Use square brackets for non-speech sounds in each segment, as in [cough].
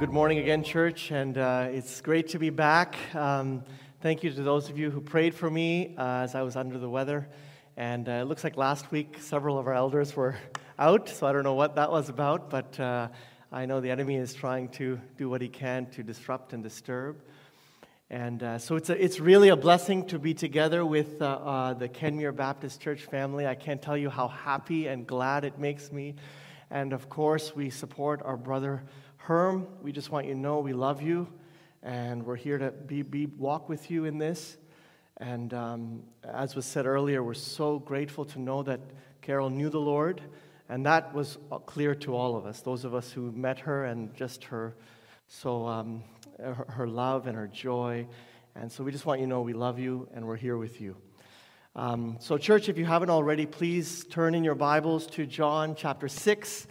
Good morning again, church, and uh, it's great to be back. Um, thank you to those of you who prayed for me uh, as I was under the weather. And uh, it looks like last week several of our elders were [laughs] out, so I don't know what that was about, but uh, I know the enemy is trying to do what he can to disrupt and disturb. And uh, so it's, a, it's really a blessing to be together with uh, the Kenmure Baptist Church family. I can't tell you how happy and glad it makes me. And of course, we support our brother Herm, we just want you to know we love you, and we're here to be, be walk with you in this. And um, as was said earlier, we're so grateful to know that Carol knew the Lord, and that was clear to all of us, those of us who met her and just her, so um, her, her love and her joy. And so we just want you to know we love you and we're here with you. Um, so, church, if you haven't already, please turn in your Bibles to John chapter 6.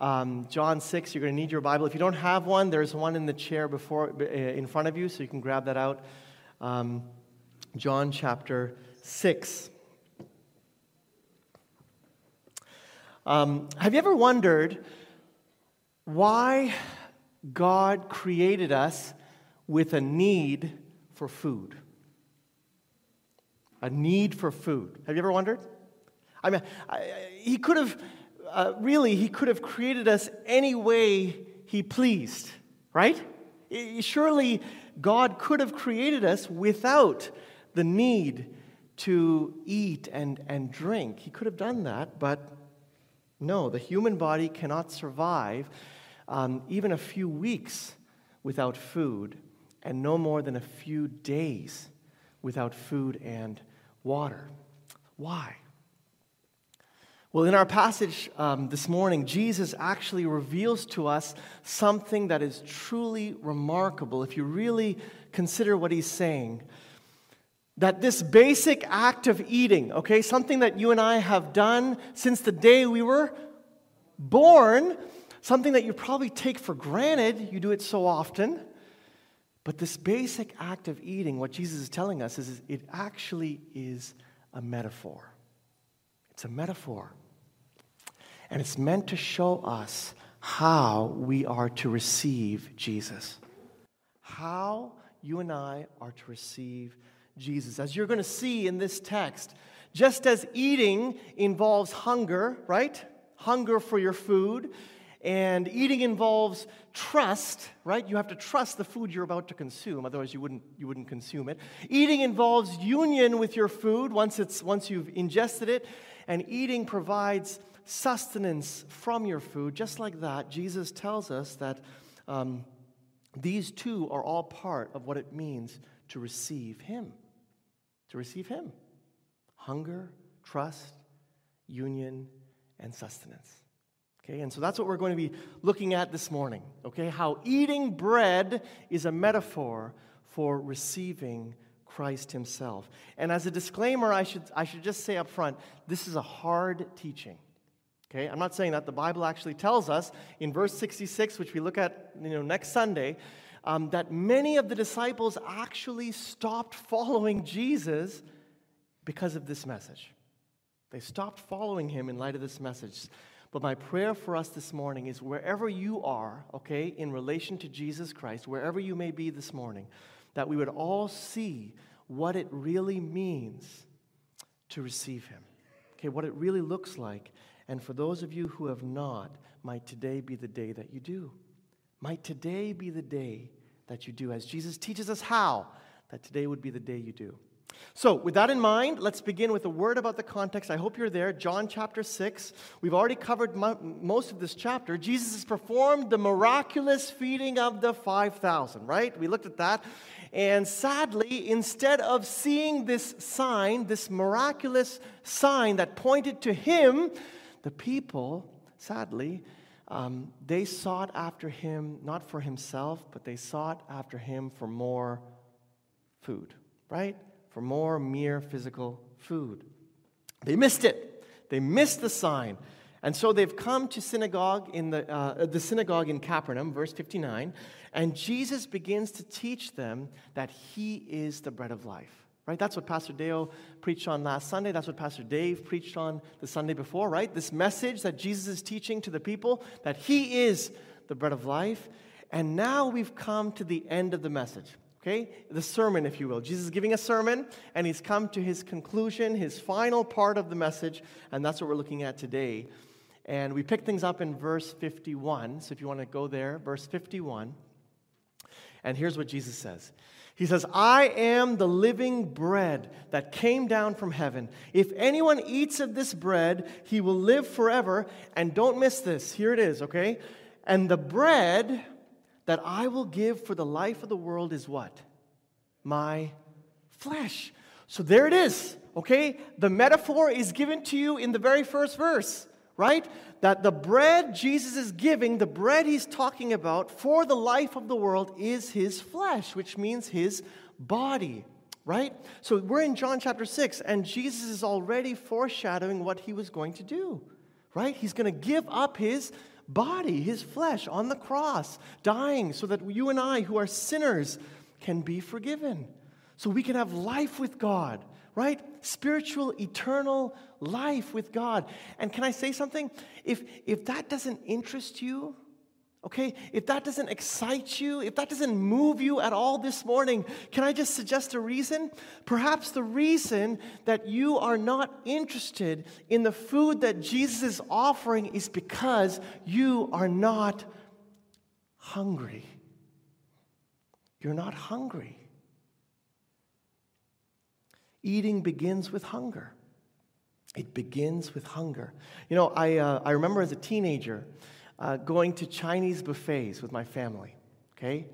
Um, John 6, you're going to need your Bible. If you don't have one, there's one in the chair before, uh, in front of you, so you can grab that out. Um, John chapter 6. Um, have you ever wondered why God created us with a need for food? A need for food. Have you ever wondered? I mean, I, he could have uh, really, he could have created us any way he pleased, right? Surely God could have created us without the need to eat and, and drink. He could have done that, but no, the human body cannot survive um, even a few weeks without food, and no more than a few days without food and water. Why? Well, in our passage um, this morning, Jesus actually reveals to us something that is truly remarkable if you really consider what he's saying. That this basic act of eating, okay, something that you and I have done since the day we were born, something that you probably take for granted, you do it so often. But this basic act of eating, what Jesus is telling us is it actually is a metaphor. It's a metaphor. And it's meant to show us how we are to receive Jesus. How you and I are to receive Jesus. As you're going to see in this text, just as eating involves hunger, right? Hunger for your food. And eating involves trust, right? You have to trust the food you're about to consume, otherwise you wouldn't, you wouldn't consume it. Eating involves union with your food once, it's, once you've ingested it. And eating provides sustenance from your food, just like that, Jesus tells us that um, these two are all part of what it means to receive Him. To receive Him hunger, trust, union, and sustenance. Okay, and so that's what we're going to be looking at this morning. Okay, how eating bread is a metaphor for receiving Christ Himself. And as a disclaimer, I should, I should just say up front this is a hard teaching. Okay, I'm not saying that. The Bible actually tells us in verse 66, which we look at you know, next Sunday, um, that many of the disciples actually stopped following Jesus because of this message. They stopped following him in light of this message. But my prayer for us this morning is wherever you are, okay, in relation to Jesus Christ, wherever you may be this morning, that we would all see what it really means to receive him. Okay, what it really looks like and for those of you who have not, might today be the day that you do. Might today be the day that you do, as Jesus teaches us how, that today would be the day you do. So, with that in mind, let's begin with a word about the context. I hope you're there. John chapter 6. We've already covered most of this chapter. Jesus has performed the miraculous feeding of the 5,000, right? We looked at that. And sadly, instead of seeing this sign, this miraculous sign that pointed to him, the people, sadly, um, they sought after him not for himself, but they sought after him for more food, right? For more mere physical food. They missed it. They missed the sign. And so they've come to synagogue in the, uh, the synagogue in Capernaum, verse 59, and Jesus begins to teach them that he is the bread of life. Right? That's what Pastor Deo preached on last Sunday. That's what Pastor Dave preached on the Sunday before, right? This message that Jesus is teaching to the people that he is the bread of life. And now we've come to the end of the message. Okay? The sermon, if you will. Jesus is giving a sermon, and he's come to his conclusion, his final part of the message, and that's what we're looking at today. And we pick things up in verse 51. So if you want to go there, verse 51. And here's what Jesus says He says, I am the living bread that came down from heaven. If anyone eats of this bread, he will live forever. And don't miss this. Here it is, okay? And the bread that I will give for the life of the world is what? My flesh. So there it is, okay? The metaphor is given to you in the very first verse, right? That the bread Jesus is giving, the bread he's talking about for the life of the world is his flesh, which means his body, right? So we're in John chapter 6, and Jesus is already foreshadowing what he was going to do, right? He's going to give up his body, his flesh, on the cross, dying so that you and I, who are sinners, can be forgiven. So we can have life with God, right? Spiritual, eternal life with God. And can I say something? If, if that doesn't interest you, Okay, if that doesn't excite you, if that doesn't move you at all this morning, can I just suggest a reason? Perhaps the reason that you are not interested in the food that Jesus is offering is because you are not hungry. You're not hungry. Eating begins with hunger. It begins with hunger. You know, I, uh, I remember as a teenager, uh, going to Chinese buffets with my family, okay?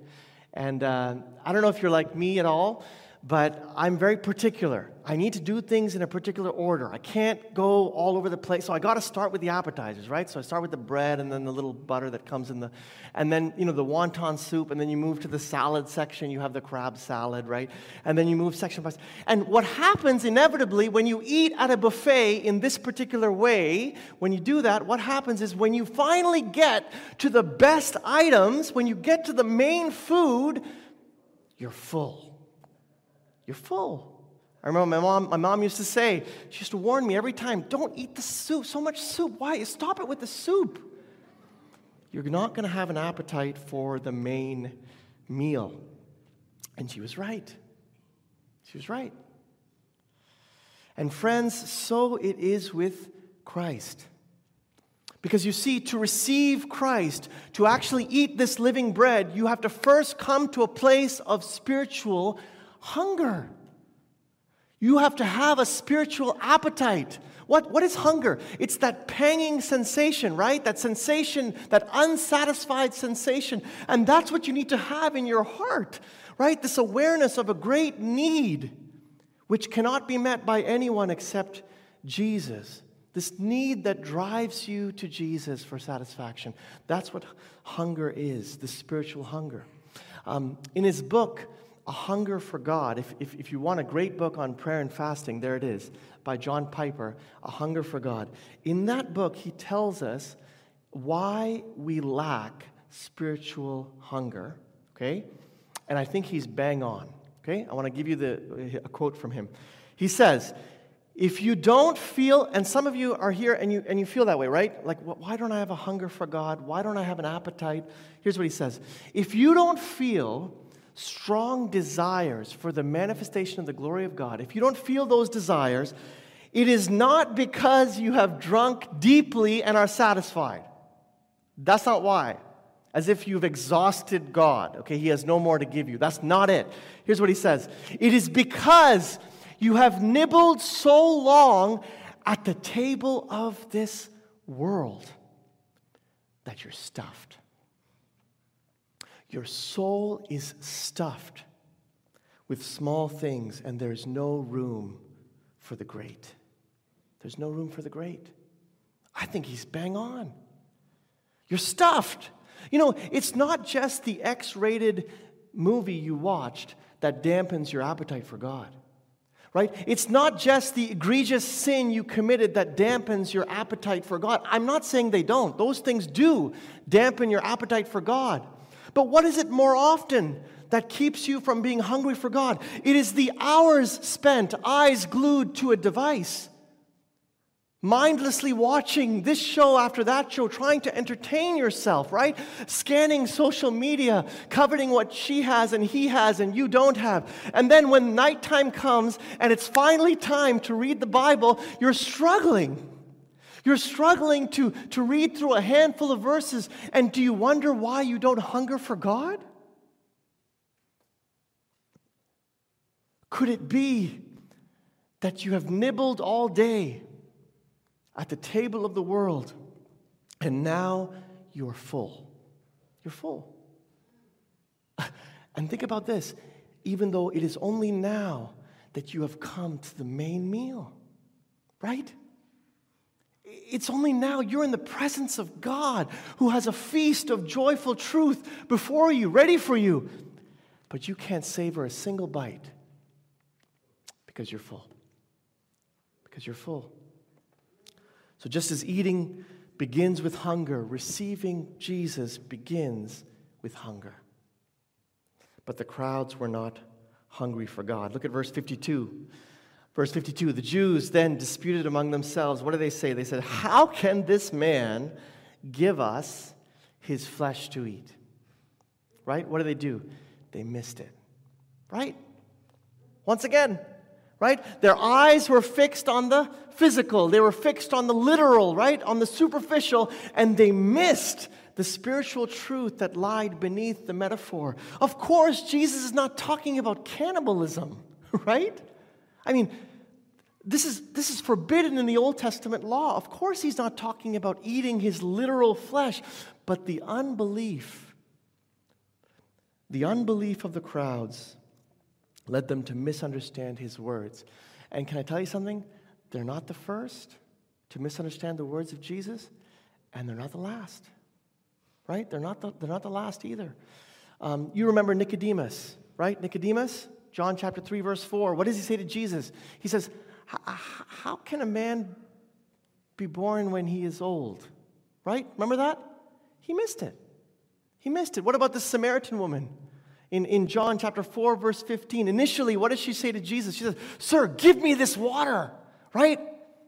And uh, I don't know if you're like me at all, but I'm very particular. I need to do things in a particular order. I can't go all over the place. So I got to start with the appetizers, right? So I start with the bread and then the little butter that comes in the, and then, you know, the wonton soup. And then you move to the salad section. You have the crab salad, right? And then you move section by section. And what happens inevitably when you eat at a buffet in this particular way, when you do that, what happens is when you finally get to the best items, when you get to the main food, you're full you're full. I remember my mom, my mom used to say, she used to warn me every time, don't eat the soup, so much soup. Why? Stop it with the soup. You're not going to have an appetite for the main meal. And she was right. She was right. And friends, so it is with Christ. Because you see, to receive Christ, to actually eat this living bread, you have to first come to a place of spiritual Hunger. You have to have a spiritual appetite. What, what is hunger? It's that panging sensation, right? That sensation, that unsatisfied sensation. And that's what you need to have in your heart, right? This awareness of a great need, which cannot be met by anyone except Jesus. This need that drives you to Jesus for satisfaction. That's what hunger is, the spiritual hunger. Um, in his book, a Hunger for God. If, if, if you want a great book on prayer and fasting, there it is by John Piper, A Hunger for God. In that book, he tells us why we lack spiritual hunger, okay? And I think he's bang on, okay? I want to give you the, a quote from him. He says, if you don't feel, and some of you are here and you, and you feel that way, right? Like, why don't I have a hunger for God? Why don't I have an appetite? Here's what he says If you don't feel strong desires for the manifestation of the glory of God, if you don't feel those desires, it is not because you have drunk deeply and are satisfied. That's not why. As if you've exhausted God. Okay, He has no more to give you. That's not it. Here's what He says It is because you have nibbled so long at the table of this world that you're stuffed. Your soul is stuffed with small things, and there's no room for the great. There's no room for the great. I think he's bang on. You're stuffed. You know, it's not just the X rated movie you watched that dampens your appetite for God. Right? It's not just the egregious sin you committed that dampens your appetite for God. I'm not saying they don't. Those things do dampen your appetite for God. But what is it more often that keeps you from being hungry for God? It is the hours spent, eyes glued to a device mindlessly watching this show after that show, trying to entertain yourself, right? Scanning social media, coveting what she has and he has and you don't have. And then when nighttime comes and it's finally time to read the Bible, you're struggling. You're struggling to, to read through a handful of verses, and do you wonder why you don't hunger for God? Could it be that you have nibbled all day at the table of the world, and now you're full. You're full. [laughs] And think about this even though it is only now that you have come to the main meal, right? It's only now you're in the presence of God who has a feast of joyful truth before you, ready for you. But you can't savor a single bite because you're full. Because you're full. So, just as eating begins with hunger, receiving Jesus begins with hunger. But the crowds were not hungry for God. Look at verse 52. Verse 52 The Jews then disputed among themselves. What do they say? They said, How can this man give us his flesh to eat? Right? What do they do? They missed it. Right? Once again, right? Their eyes were fixed on the physical, they were fixed on the literal, right? On the superficial, and they missed the spiritual truth that lied beneath the metaphor. Of course, Jesus is not talking about cannibalism, [laughs] right? I mean, this is, this is forbidden in the Old Testament law. Of course, he's not talking about eating his literal flesh, but the unbelief, the unbelief of the crowds led them to misunderstand his words. And can I tell you something? They're not the first to misunderstand the words of Jesus, and they're not the last. Right? They're not the, they're not the last either. Um, you remember Nicodemus, right? Nicodemus, John chapter 3, verse 4. What does he say to Jesus? He says, How can a man be born when he is old? Right? Remember that? He missed it. He missed it. What about the Samaritan woman? in, in John chapter 4, verse 15. Initially, what does she say to Jesus? She says, Sir, give me this water, right?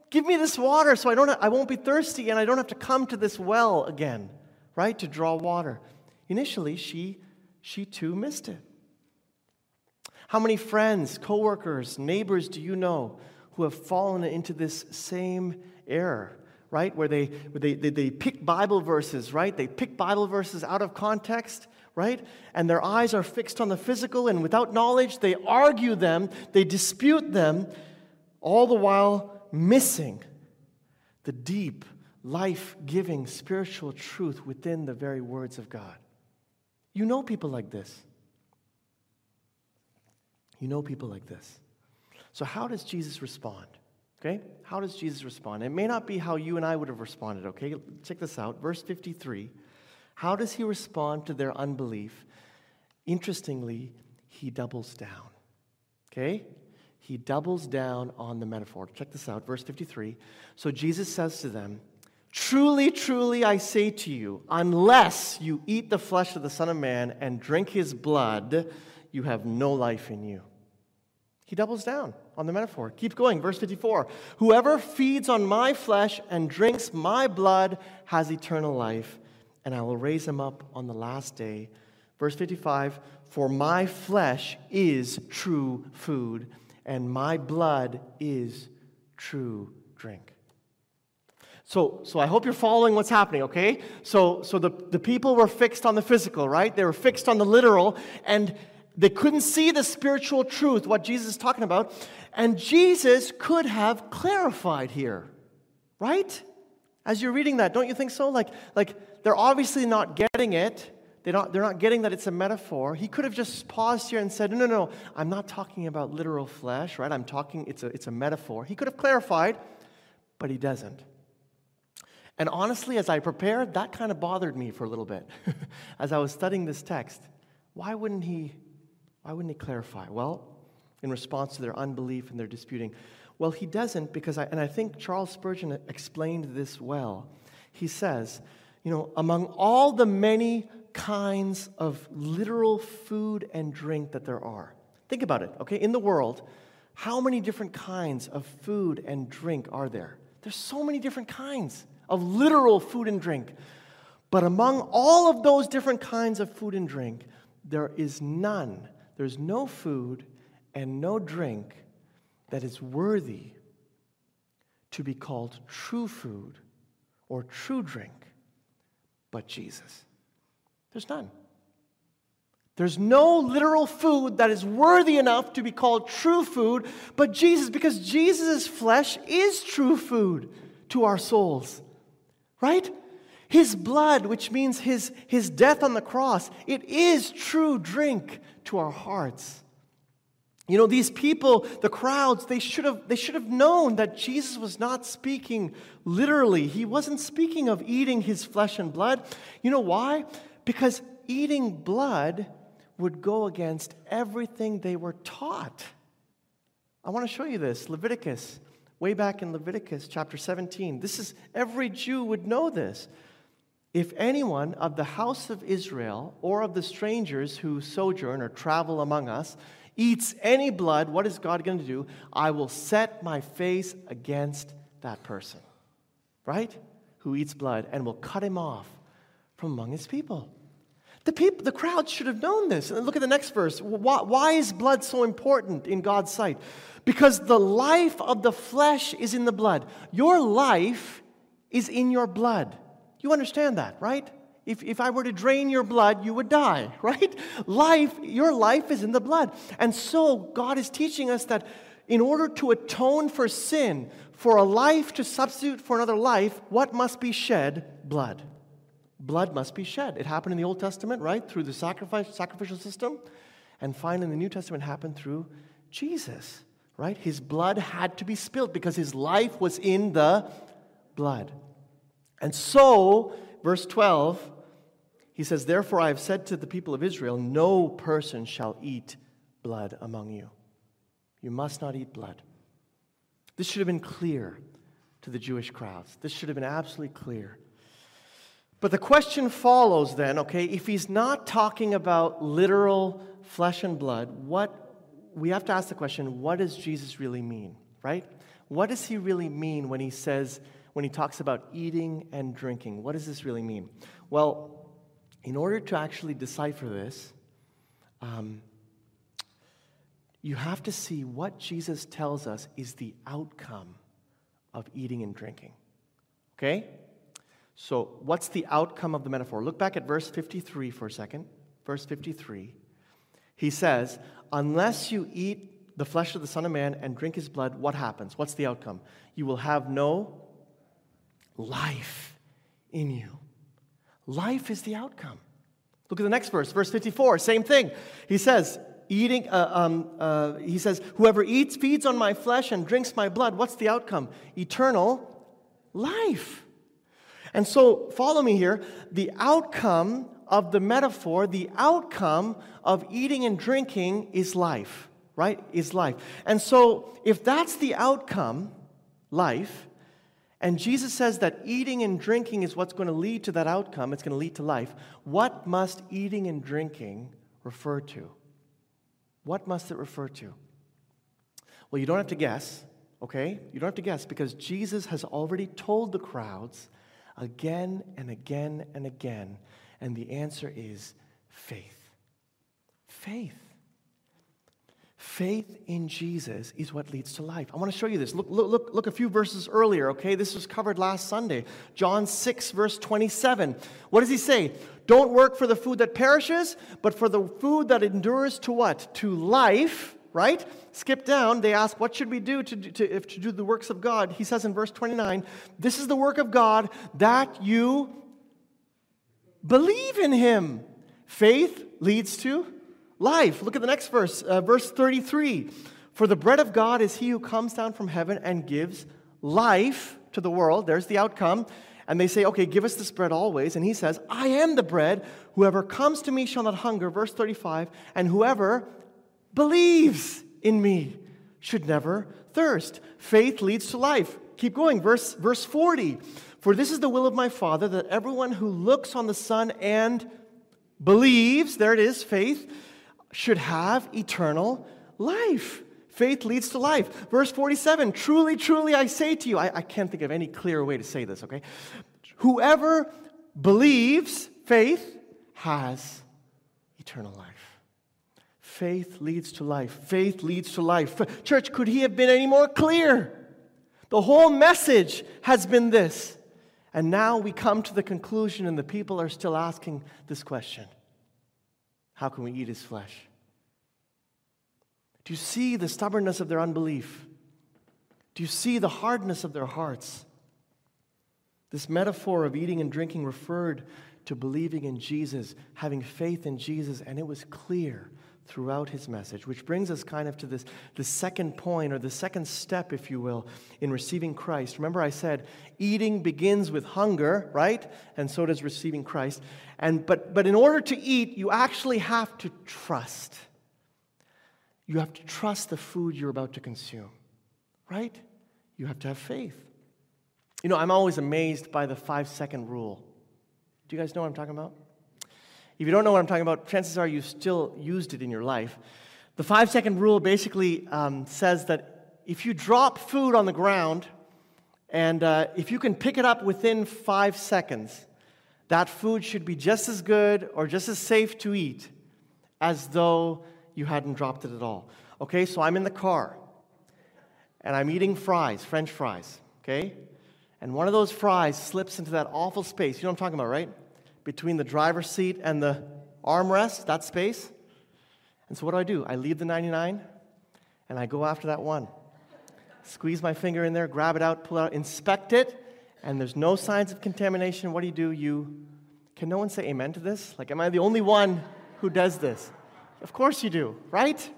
Give me this water so I, don't, I won't be thirsty and I don't have to come to this well again, right? To draw water. Initially, she, she too missed it. How many friends, coworkers, neighbors do you know who have fallen into this same error? right? Where they, they, they, they, pick Bible verses, right? They pick Bible verses out of context right? And their eyes are fixed on the physical, and without knowledge, they argue them, they dispute them, all the while missing the deep, life giving spiritual truth within the very words of God. You know people like this. You know people like this. So, how does Jesus respond? Okay? How does Jesus respond? It may not be how you and I would have responded, okay? Check this out. Verse 53 how does he respond to their unbelief? Interestingly, he doubles down. Okay? He doubles down on the metaphor. Check this out, verse 53. So Jesus says to them, Truly, truly, I say to you, unless you eat the flesh of the Son of Man and drink his blood, you have no life in you. He doubles down on the metaphor. Keep going, verse 54. Whoever feeds on my flesh and drinks my blood has eternal life and I will raise him up on the last day. Verse 55 For my flesh is true food, and my blood is true drink. So, so I hope you're following what's happening, okay? So, so the, the people were fixed on the physical, right? They were fixed on the literal, and they couldn't see the spiritual truth, what Jesus is talking about. And Jesus could have clarified here, right? As you're reading that, don't you think so? Like, like they're obviously not getting it. They're not, they're not getting that it's a metaphor. He could have just paused here and said, No, no, no, I'm not talking about literal flesh, right? I'm talking, it's a, it's a metaphor. He could have clarified, but he doesn't. And honestly, as I prepared, that kind of bothered me for a little bit [laughs] as I was studying this text. Why wouldn't he, why wouldn't he clarify? Well, in response to their unbelief and their disputing. Well, he doesn't because I, and I think Charles Spurgeon explained this well. He says, you know, among all the many kinds of literal food and drink that there are, think about it, okay? In the world, how many different kinds of food and drink are there? There's so many different kinds of literal food and drink. But among all of those different kinds of food and drink, there is none, there's no food and no drink that is worthy to be called true food or true drink but Jesus. There's none. There's no literal food that is worthy enough to be called true food but Jesus, because Jesus' flesh is true food to our souls, right? His blood, which means his, his death on the cross, it is true drink to our hearts. You know, these people, the crowds, they should have, they should have known that Jesus was not speaking literally. He wasn't speaking of eating his flesh and blood. You know why? Because eating blood would go against everything they were taught. I want to show you this Leviticus, way back in Leviticus chapter 17. This is, every Jew would know this. If anyone of the house of Israel or of the strangers who sojourn or travel among us, eats any blood, what is God going to do? I will set my face against that person, right? Who eats blood and will cut him off from among his people. The, people, the crowd should have known this. And look at the next verse. Why, why is blood so important in God's sight? Because the life of the flesh is in the blood. Your life is in your blood. You understand that, right? If, if I were to drain your blood, you would die, [laughs] right? Life, your life is in the blood. And so God is teaching us that in order to atone for sin, for a life to substitute for another life, what must be shed? Blood. Blood must be shed. It happened in the Old Testament, right? Through the sacrifice, sacrificial system. And finally, in the New Testament, happened through Jesus, right? His blood had to be spilled because his life was in the blood. And so, verse 12, he says, Therefore, I have said to the people of Israel, no person shall eat blood among you. You must not eat blood. This should have been clear to the Jewish crowds. This should have been absolutely clear. But the question follows then, okay, if he's not talking about literal flesh and blood, what we have to ask the question, what does Jesus really mean, right? What does he really mean when he says, when he talks about eating and drinking? What does this really mean? Well, in order to actually decipher this, um, you have to see what Jesus tells us is the outcome of eating and drinking. Okay? So, what's the outcome of the metaphor? Look back at verse 53 for a second. Verse 53. He says, Unless you eat the flesh of the Son of Man and drink his blood, what happens? What's the outcome? You will have no life in you. Life is the outcome. Look at the next verse, verse 54, same thing. He says, eating, uh, um, uh, he says, whoever eats, feeds on my flesh and drinks my blood, what's the outcome? Eternal life. And so, follow me here. The outcome of the metaphor, the outcome of eating and drinking is life, right? Is life. And so, if that's the outcome, life, and Jesus says that eating and drinking is what's going to lead to that outcome, it's going to lead to life. What must eating and drinking refer to? What must it refer to? Well, you don't have to guess, okay? You don't have to guess because Jesus has already told the crowds again and again and again, and the answer is faith. Faith. Faith in Jesus is what leads to life. I want to show you this. Look, look, look, look a few verses earlier, okay? This was covered last Sunday. John 6, verse 27. What does he say? Don't work for the food that perishes, but for the food that endures to what? To life, right? Skip down. They ask, What should we do to, to, to do the works of God? He says in verse 29, This is the work of God, that you believe in him. Faith leads to life. Look at the next verse, uh, verse 33. For the bread of God is he who comes down from heaven and gives life to the world. There's the outcome. And they say, Okay, give us this bread always. And he says, I am the bread. Whoever comes to me shall not hunger. Verse 35. And whoever believes in me should never thirst. Faith leads to life. Keep going. Verse, verse 40. For this is the will of my Father, that everyone who looks on the Son and believes, there it is, faith, should have eternal life. Faith leads to life. Verse 47 Truly, truly, I say to you, I, I can't think of any clearer way to say this, okay? Whoever believes, faith, has eternal life. Faith leads to life. Faith leads to life. Church, could he have been any more clear? The whole message has been this. And now we come to the conclusion, and the people are still asking this question How can we eat his flesh? Do you see the stubbornness of their unbelief? Do you see the hardness of their hearts? This metaphor of eating and drinking referred to believing in Jesus, having faith in Jesus, and it was clear throughout his message, which brings us kind of to this the second point or the second step, if you will, in receiving Christ. Remember, I said eating begins with hunger, right? And so does receiving Christ. And but but in order to eat, you actually have to trust. You have to trust the food you're about to consume, right? You have to have faith. You know, I'm always amazed by the five second rule. Do you guys know what I'm talking about? If you don't know what I'm talking about, chances are you still used it in your life. The five second rule basically um, says that if you drop food on the ground and uh, if you can pick it up within five seconds, that food should be just as good or just as safe to eat as though you hadn't dropped it at all. Okay, so I'm in the car and I'm eating fries, French fries, okay? And one of those fries slips into that awful space. You know what I'm talking about, right? Between the driver's seat and the armrest, that space. And so what do I do? I leave the 99 and I go after that one. Squeeze my finger in there, grab it out, pull it out, inspect it, and there's no signs of contamination. What do you do? You can no one say amen to this? Like, am I the only one who does this? Of course you do, right?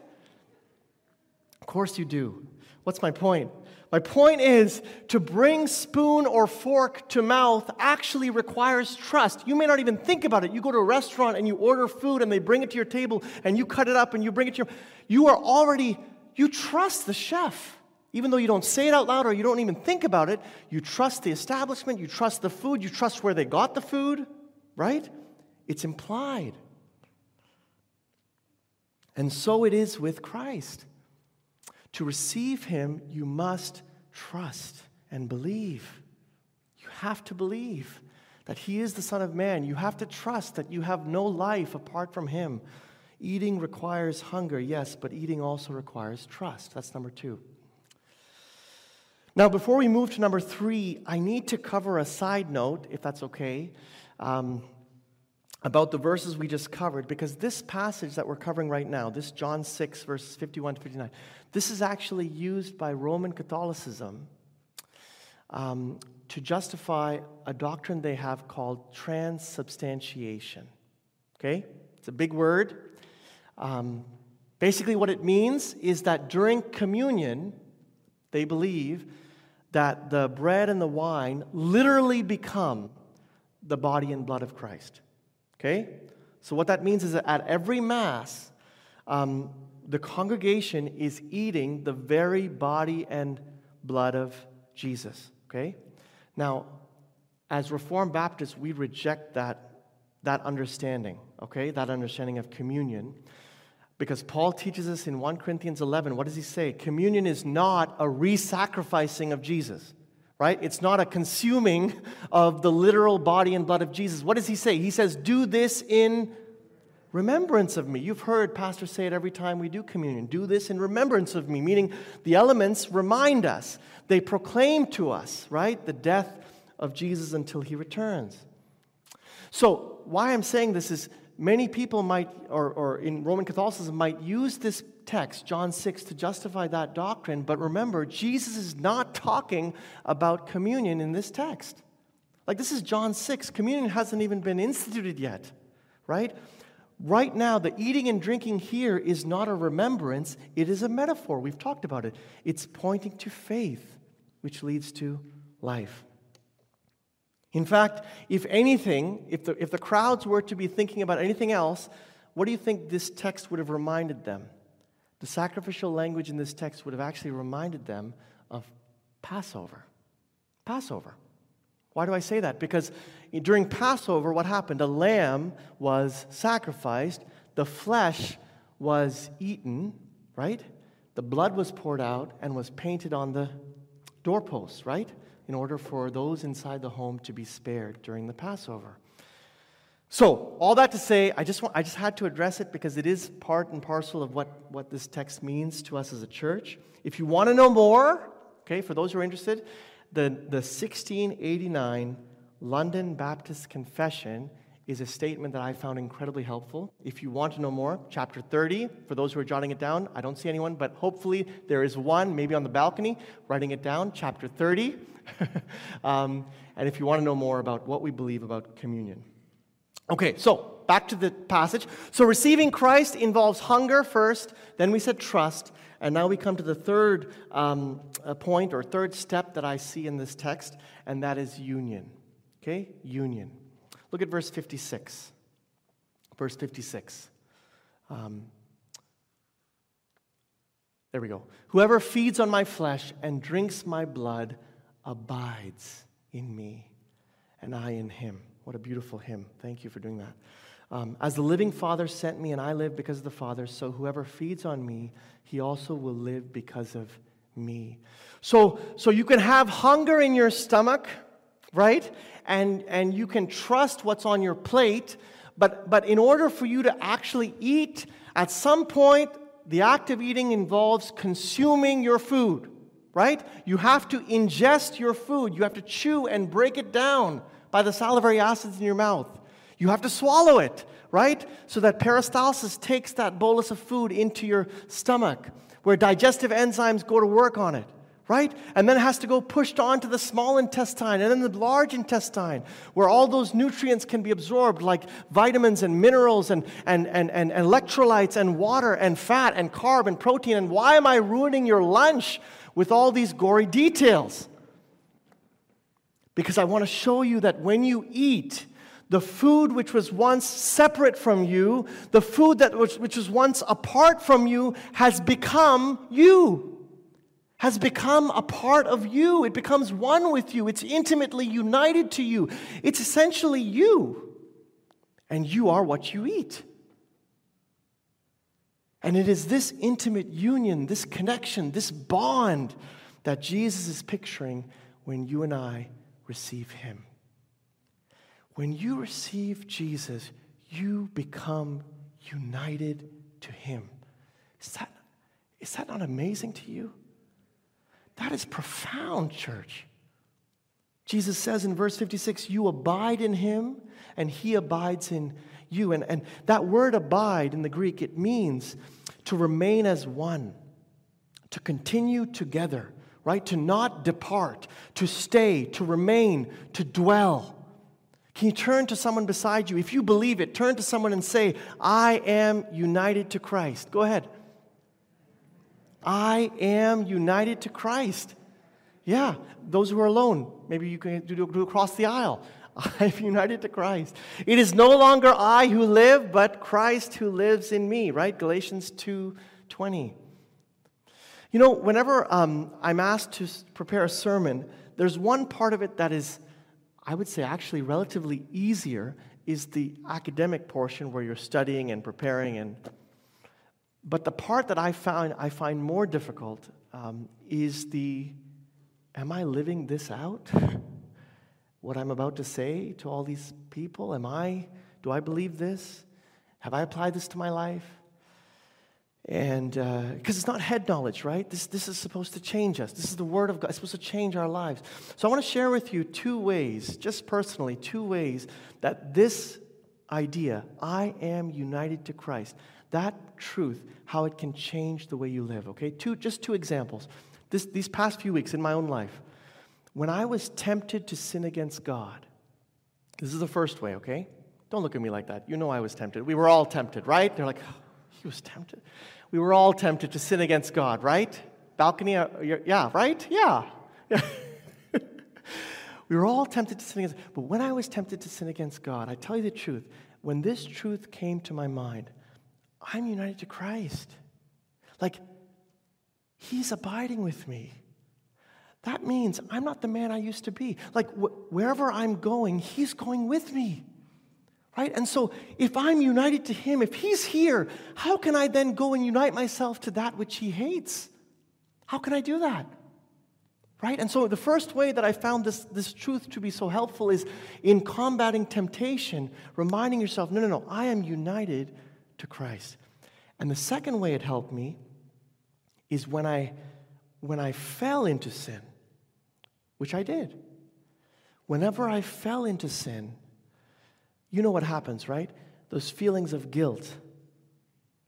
Of course you do. What's my point? My point is to bring spoon or fork to mouth actually requires trust. You may not even think about it. You go to a restaurant and you order food and they bring it to your table and you cut it up and you bring it to your you are already you trust the chef. Even though you don't say it out loud or you don't even think about it, you trust the establishment, you trust the food, you trust where they got the food, right? It's implied. And so it is with Christ. To receive him, you must trust and believe. You have to believe that he is the Son of Man. You have to trust that you have no life apart from him. Eating requires hunger, yes, but eating also requires trust. That's number two. Now, before we move to number three, I need to cover a side note, if that's okay. Um, about the verses we just covered because this passage that we're covering right now, this John 6, verses 51 to 59, this is actually used by Roman Catholicism um, to justify a doctrine they have called transubstantiation. Okay? It's a big word. Um, basically, what it means is that during communion, they believe that the bread and the wine literally become the body and blood of Christ. Okay? So, what that means is that at every Mass, um, the congregation is eating the very body and blood of Jesus. Okay? Now, as Reformed Baptists, we reject that, that understanding, okay? That understanding of communion. Because Paul teaches us in 1 Corinthians 11, what does he say? Communion is not a re sacrificing of Jesus right? It's not a consuming of the literal body and blood of Jesus. What does he say? He says, Do this in remembrance of me. You've heard pastors say it every time we do communion. Do this in remembrance of me, meaning the elements remind us, they proclaim to us, right, the death of Jesus until he returns. So, why I'm saying this is many people might, or, or in Roman Catholicism, might use this text, John 6, to justify that doctrine. But remember, Jesus is not talking about communion in this text. Like, this is John 6. Communion hasn't even been instituted yet, right? Right now, the eating and drinking here is not a remembrance, it is a metaphor. We've talked about it. It's pointing to faith, which leads to life. In fact, if anything, if the, if the crowds were to be thinking about anything else, what do you think this text would have reminded them? The sacrificial language in this text would have actually reminded them of Passover. Passover. Why do I say that? Because during Passover, what happened? A lamb was sacrificed, the flesh was eaten, right? The blood was poured out and was painted on the doorposts, right? In order for those inside the home to be spared during the Passover. So, all that to say, I just, want, I just had to address it because it is part and parcel of what, what this text means to us as a church. If you want to know more, okay, for those who are interested, the, the 1689 London Baptist Confession is a statement that I found incredibly helpful. If you want to know more, chapter 30, for those who are jotting it down, I don't see anyone, but hopefully there is one, maybe on the balcony, writing it down, chapter 30. [laughs] um, and if you want to know more about what we believe about communion. Okay, so back to the passage. So receiving Christ involves hunger first, then we said trust, and now we come to the third um, uh, point or third step that I see in this text, and that is union. Okay, union. Look at verse 56. Verse 56. Um, there we go. Whoever feeds on my flesh and drinks my blood abides in me, and I in him. What a beautiful hymn. Thank you for doing that. Um, As the living Father sent me, and I live because of the Father, so whoever feeds on me, he also will live because of me. So, so you can have hunger in your stomach, right? And, and you can trust what's on your plate, but, but in order for you to actually eat, at some point, the act of eating involves consuming your food, right? You have to ingest your food, you have to chew and break it down by the salivary acids in your mouth. You have to swallow it, right? So that peristalsis takes that bolus of food into your stomach, where digestive enzymes go to work on it, right? And then it has to go pushed on to the small intestine and then the large intestine, where all those nutrients can be absorbed, like vitamins and minerals and, and, and, and electrolytes and water and fat and carb and protein. And why am I ruining your lunch with all these gory details? Because I want to show you that when you eat, the food which was once separate from you, the food that was, which was once apart from you, has become you, has become a part of you. It becomes one with you, it's intimately united to you. It's essentially you, and you are what you eat. And it is this intimate union, this connection, this bond that Jesus is picturing when you and I receive Him. When you receive Jesus, you become united to Him. Is that, is that not amazing to you? That is profound, church. Jesus says in verse 56, You abide in Him, and He abides in you. And, and that word abide in the Greek, it means to remain as one, to continue together right? To not depart, to stay, to remain, to dwell. Can you turn to someone beside you? If you believe it, turn to someone and say, I am united to Christ. Go ahead. I am united to Christ. Yeah, those who are alone, maybe you can do, do across the aisle. [laughs] I'm united to Christ. It is no longer I who live, but Christ who lives in me, right? Galatians 2 20. You know, whenever um, I'm asked to prepare a sermon, there's one part of it that is, I would say, actually relatively easier, is the academic portion where you're studying and preparing. And, but the part that I, found, I find more difficult um, is the am I living this out? [laughs] what I'm about to say to all these people? Am I, do I believe this? Have I applied this to my life? And because uh, it's not head knowledge, right? This, this is supposed to change us. This is the Word of God. It's supposed to change our lives. So I want to share with you two ways, just personally, two ways that this idea, I am united to Christ, that truth, how it can change the way you live, okay? Two, just two examples. This, these past few weeks in my own life, when I was tempted to sin against God, this is the first way, okay? Don't look at me like that. You know I was tempted. We were all tempted, right? They're like, oh, he was tempted. We were all tempted to sin against God, right? Balcony, uh, yeah, right? Yeah. [laughs] We were all tempted to sin against, but when I was tempted to sin against God, I tell you the truth, when this truth came to my mind, I'm united to Christ. Like, He's abiding with me. That means I'm not the man I used to be. Like, wh- wherever I'm going, He's going with me. Right? And so, if I'm united to Him, if He's here, how can I then go and unite myself to that which He hates? How can I do that? Right? And so, the first way that I found this, this truth to be so helpful is in combating temptation, reminding yourself, no, no, no, I am united to Christ. And the second way it helped me is when I, when I fell into sin, which I did. Whenever I fell into sin, you know what happens, right? Those feelings of guilt,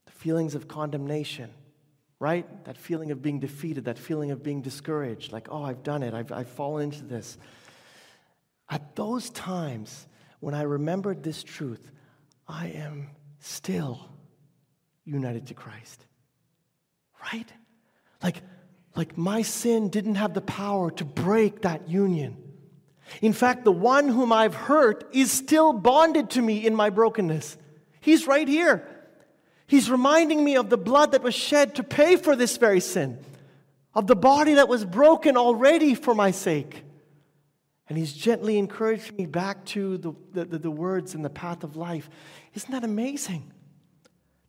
the feelings of condemnation, right? That feeling of being defeated, that feeling of being discouraged, like, oh, I've done it, I've, I've fallen into this. At those times, when I remembered this truth, I am still united to Christ. Right? Like, like my sin didn't have the power to break that union. In fact, the one whom I've hurt is still bonded to me in my brokenness. He's right here. He's reminding me of the blood that was shed to pay for this very sin, of the body that was broken already for my sake. And he's gently encouraging me back to the, the, the words in the path of life. Isn't that amazing?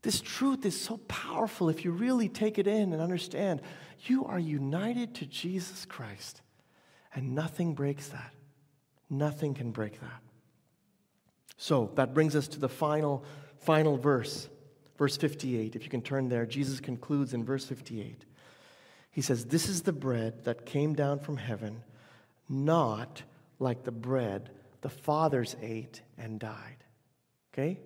This truth is so powerful if you really take it in and understand. You are united to Jesus Christ, and nothing breaks that. Nothing can break that. So that brings us to the final, final verse, verse 58. If you can turn there, Jesus concludes in verse 58. He says, This is the bread that came down from heaven, not like the bread the fathers ate and died. Okay?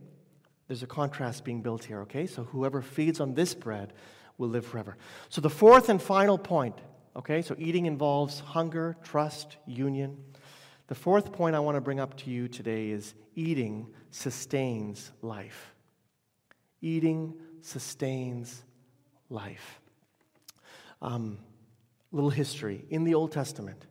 There's a contrast being built here, okay? So whoever feeds on this bread will live forever. So the fourth and final point, okay? So eating involves hunger, trust, union. The fourth point I want to bring up to you today is eating sustains life. Eating sustains life. Um, little history. In the Old Testament,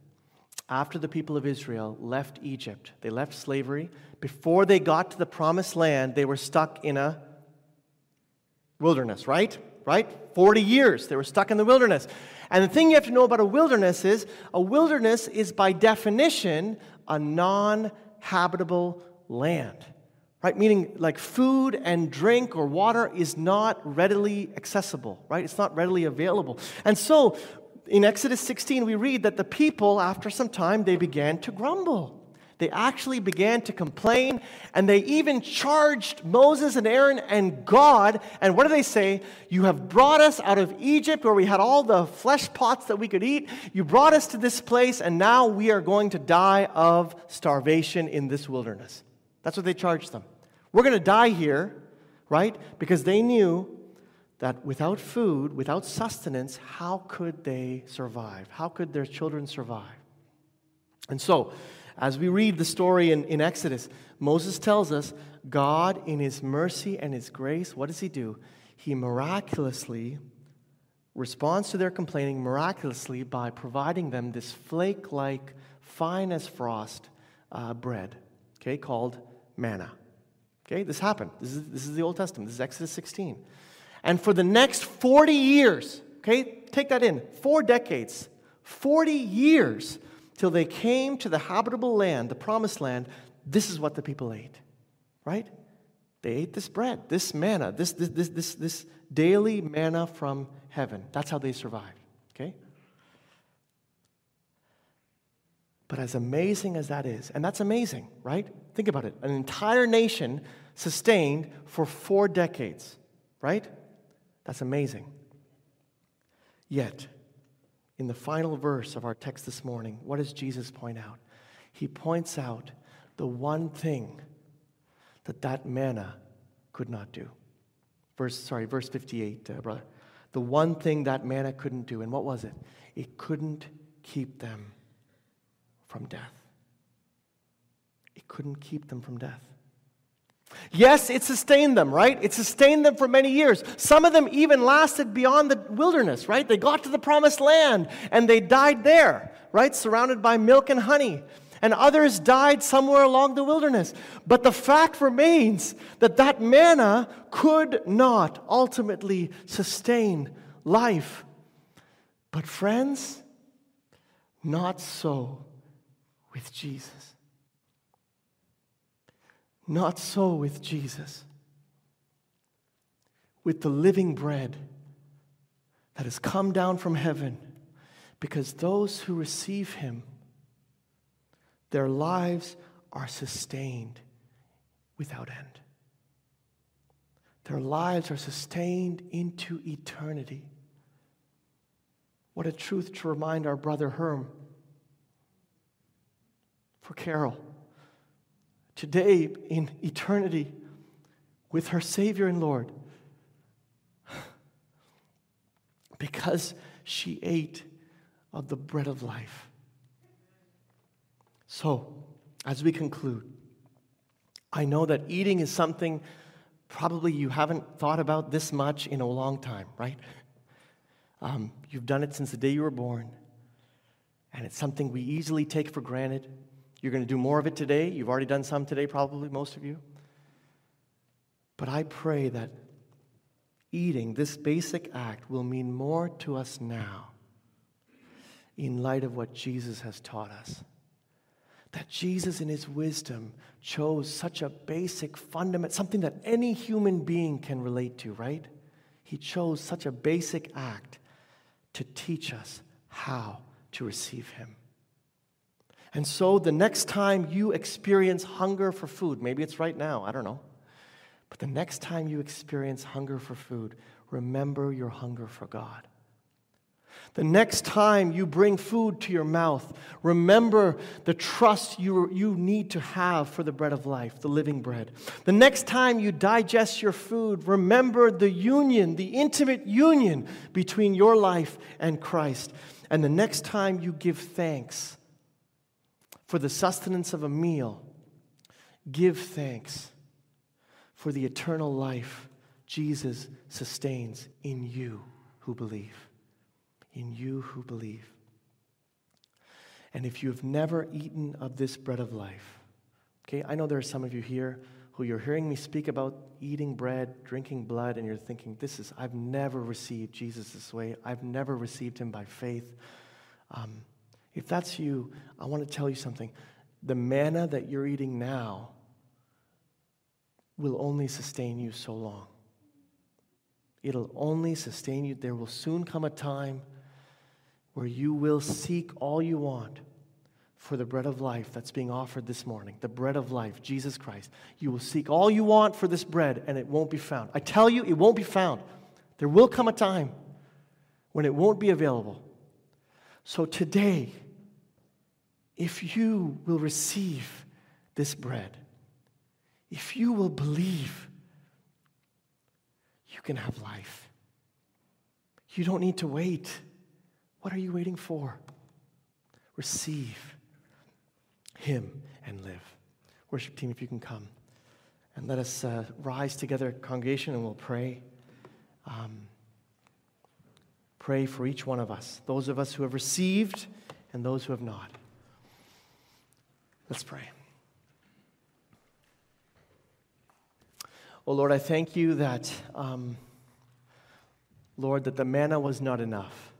after the people of Israel left Egypt, they left slavery. Before they got to the promised land, they were stuck in a wilderness, right? Right? 40 years they were stuck in the wilderness. And the thing you have to know about a wilderness is a wilderness is by definition a non habitable land. Right? Meaning, like food and drink or water is not readily accessible, right? It's not readily available. And so, in Exodus 16, we read that the people, after some time, they began to grumble. They actually began to complain, and they even charged Moses and Aaron and God. And what do they say? You have brought us out of Egypt where we had all the flesh pots that we could eat. You brought us to this place, and now we are going to die of starvation in this wilderness. That's what they charged them. We're going to die here, right? Because they knew that without food, without sustenance, how could they survive? How could their children survive? And so, as we read the story in, in Exodus, Moses tells us God, in his mercy and his grace, what does he do? He miraculously responds to their complaining miraculously by providing them this flake like, fine as frost uh, bread, okay, called manna. Okay, this happened. This is, this is the Old Testament. This is Exodus 16. And for the next 40 years, okay, take that in, four decades, 40 years, till they came to the habitable land, the promised land, this is what the people ate, right? They ate this bread, this manna, this, this, this, this, this daily manna from heaven. That's how they survived, okay? But as amazing as that is, and that's amazing, right? Think about it an entire nation sustained for four decades, right? That's amazing. Yet, in the final verse of our text this morning, what does Jesus point out? He points out the one thing that that manna could not do. Verse, sorry, verse 58, uh, brother. The one thing that manna couldn't do, and what was it? It couldn't keep them from death. It couldn't keep them from death. Yes, it sustained them, right? It sustained them for many years. Some of them even lasted beyond the wilderness, right? They got to the promised land and they died there, right? Surrounded by milk and honey. and others died somewhere along the wilderness. But the fact remains that that manna could not ultimately sustain life. But, friends, not so with Jesus. Not so with Jesus. With the living bread that has come down from heaven, because those who receive him their lives are sustained without end. Their lives are sustained into eternity. What a truth to remind our brother Herm. For Carol, today in eternity with her Savior and Lord, [sighs] because she ate of the bread of life. So, as we conclude, I know that eating is something probably you haven't thought about this much in a long time, right? [laughs] Um, you've done it since the day you were born, and it's something we easily take for granted. You're going to do more of it today. You've already done some today, probably, most of you. But I pray that eating, this basic act, will mean more to us now in light of what Jesus has taught us that Jesus, in his wisdom, chose such a basic, fundamental, something that any human being can relate to, right? He chose such a basic act to teach us how to receive him. And so the next time you experience hunger for food, maybe it's right now, I don't know, but the next time you experience hunger for food, remember your hunger for God. The next time you bring food to your mouth, remember the trust you, you need to have for the bread of life, the living bread. The next time you digest your food, remember the union, the intimate union between your life and Christ. And the next time you give thanks for the sustenance of a meal, give thanks for the eternal life Jesus sustains in you who believe in you who believe. And if you have never eaten of this bread of life, okay, I know there are some of you here who you're hearing me speak about eating bread, drinking blood, and you're thinking, this is, I've never received Jesus this way. I've never received him by faith. Um, if that's you, I want to tell you something. The manna that you're eating now will only sustain you so long. It'll only sustain you. There will soon come a time where you will seek all you want for the bread of life that's being offered this morning, the bread of life, Jesus Christ. You will seek all you want for this bread, and it won't be found. I tell you, it won't be found. There will come a time when it won't be available. So today, if you will receive this bread, if you will believe, you can have life. You don't need to wait. What are you waiting for? Receive Him and live. Worship team, if you can come. And let us uh, rise together, congregation, and we'll pray. Um, pray for each one of us, those of us who have received and those who have not. Let's pray. Oh Lord, I thank you that, um, Lord, that the manna was not enough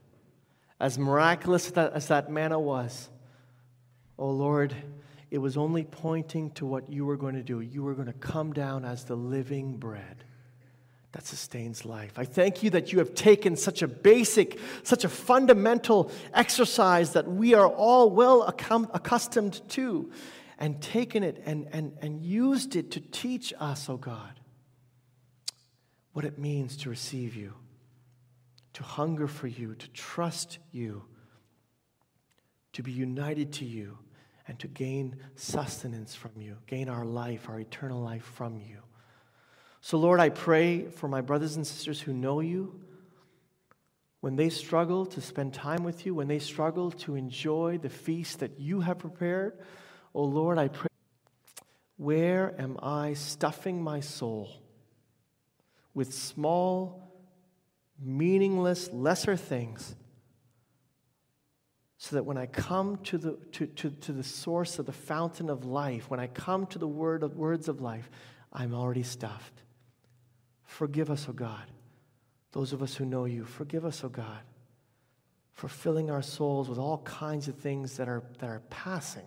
as miraculous as that manna was, oh Lord, it was only pointing to what you were going to do. You were going to come down as the living bread that sustains life. I thank you that you have taken such a basic, such a fundamental exercise that we are all well accustomed to and taken it and, and, and used it to teach us, oh God, what it means to receive you to hunger for you, to trust you, to be united to you, and to gain sustenance from you, gain our life, our eternal life from you. So, Lord, I pray for my brothers and sisters who know you. When they struggle to spend time with you, when they struggle to enjoy the feast that you have prepared, oh Lord, I pray, where am I stuffing my soul with small meaningless, lesser things so that when I come to the, to, to, to the source of the fountain of life, when I come to the word of, words of life, I'm already stuffed. Forgive us, O God. Those of us who know you, forgive us, O God, for filling our souls with all kinds of things that are, that are passing.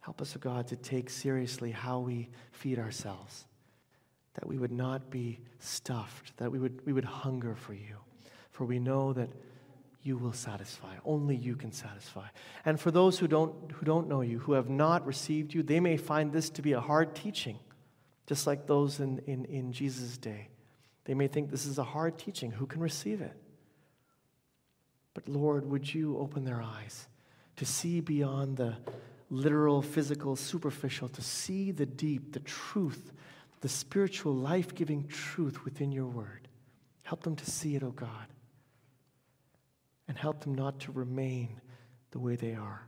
Help us, O God, to take seriously how we feed ourselves, that we would not be stuffed, that we would, we would hunger for you. For we know that you will satisfy. Only you can satisfy. And for those who don't, who don't know you, who have not received you, they may find this to be a hard teaching, just like those in, in, in Jesus' day. They may think this is a hard teaching. Who can receive it? But Lord, would you open their eyes to see beyond the literal, physical, superficial, to see the deep, the truth, the spiritual, life giving truth within your word. Help them to see it, O oh God and help them not to remain the way they are.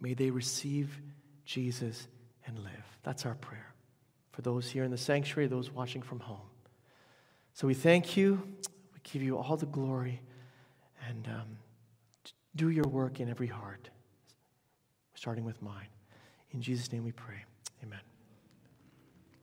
May they receive Jesus and live. That's our prayer for those here in the sanctuary, those watching from home. So we thank you. We give you all the glory and um, do your work in every heart, starting with mine. In Jesus' name we pray. Amen.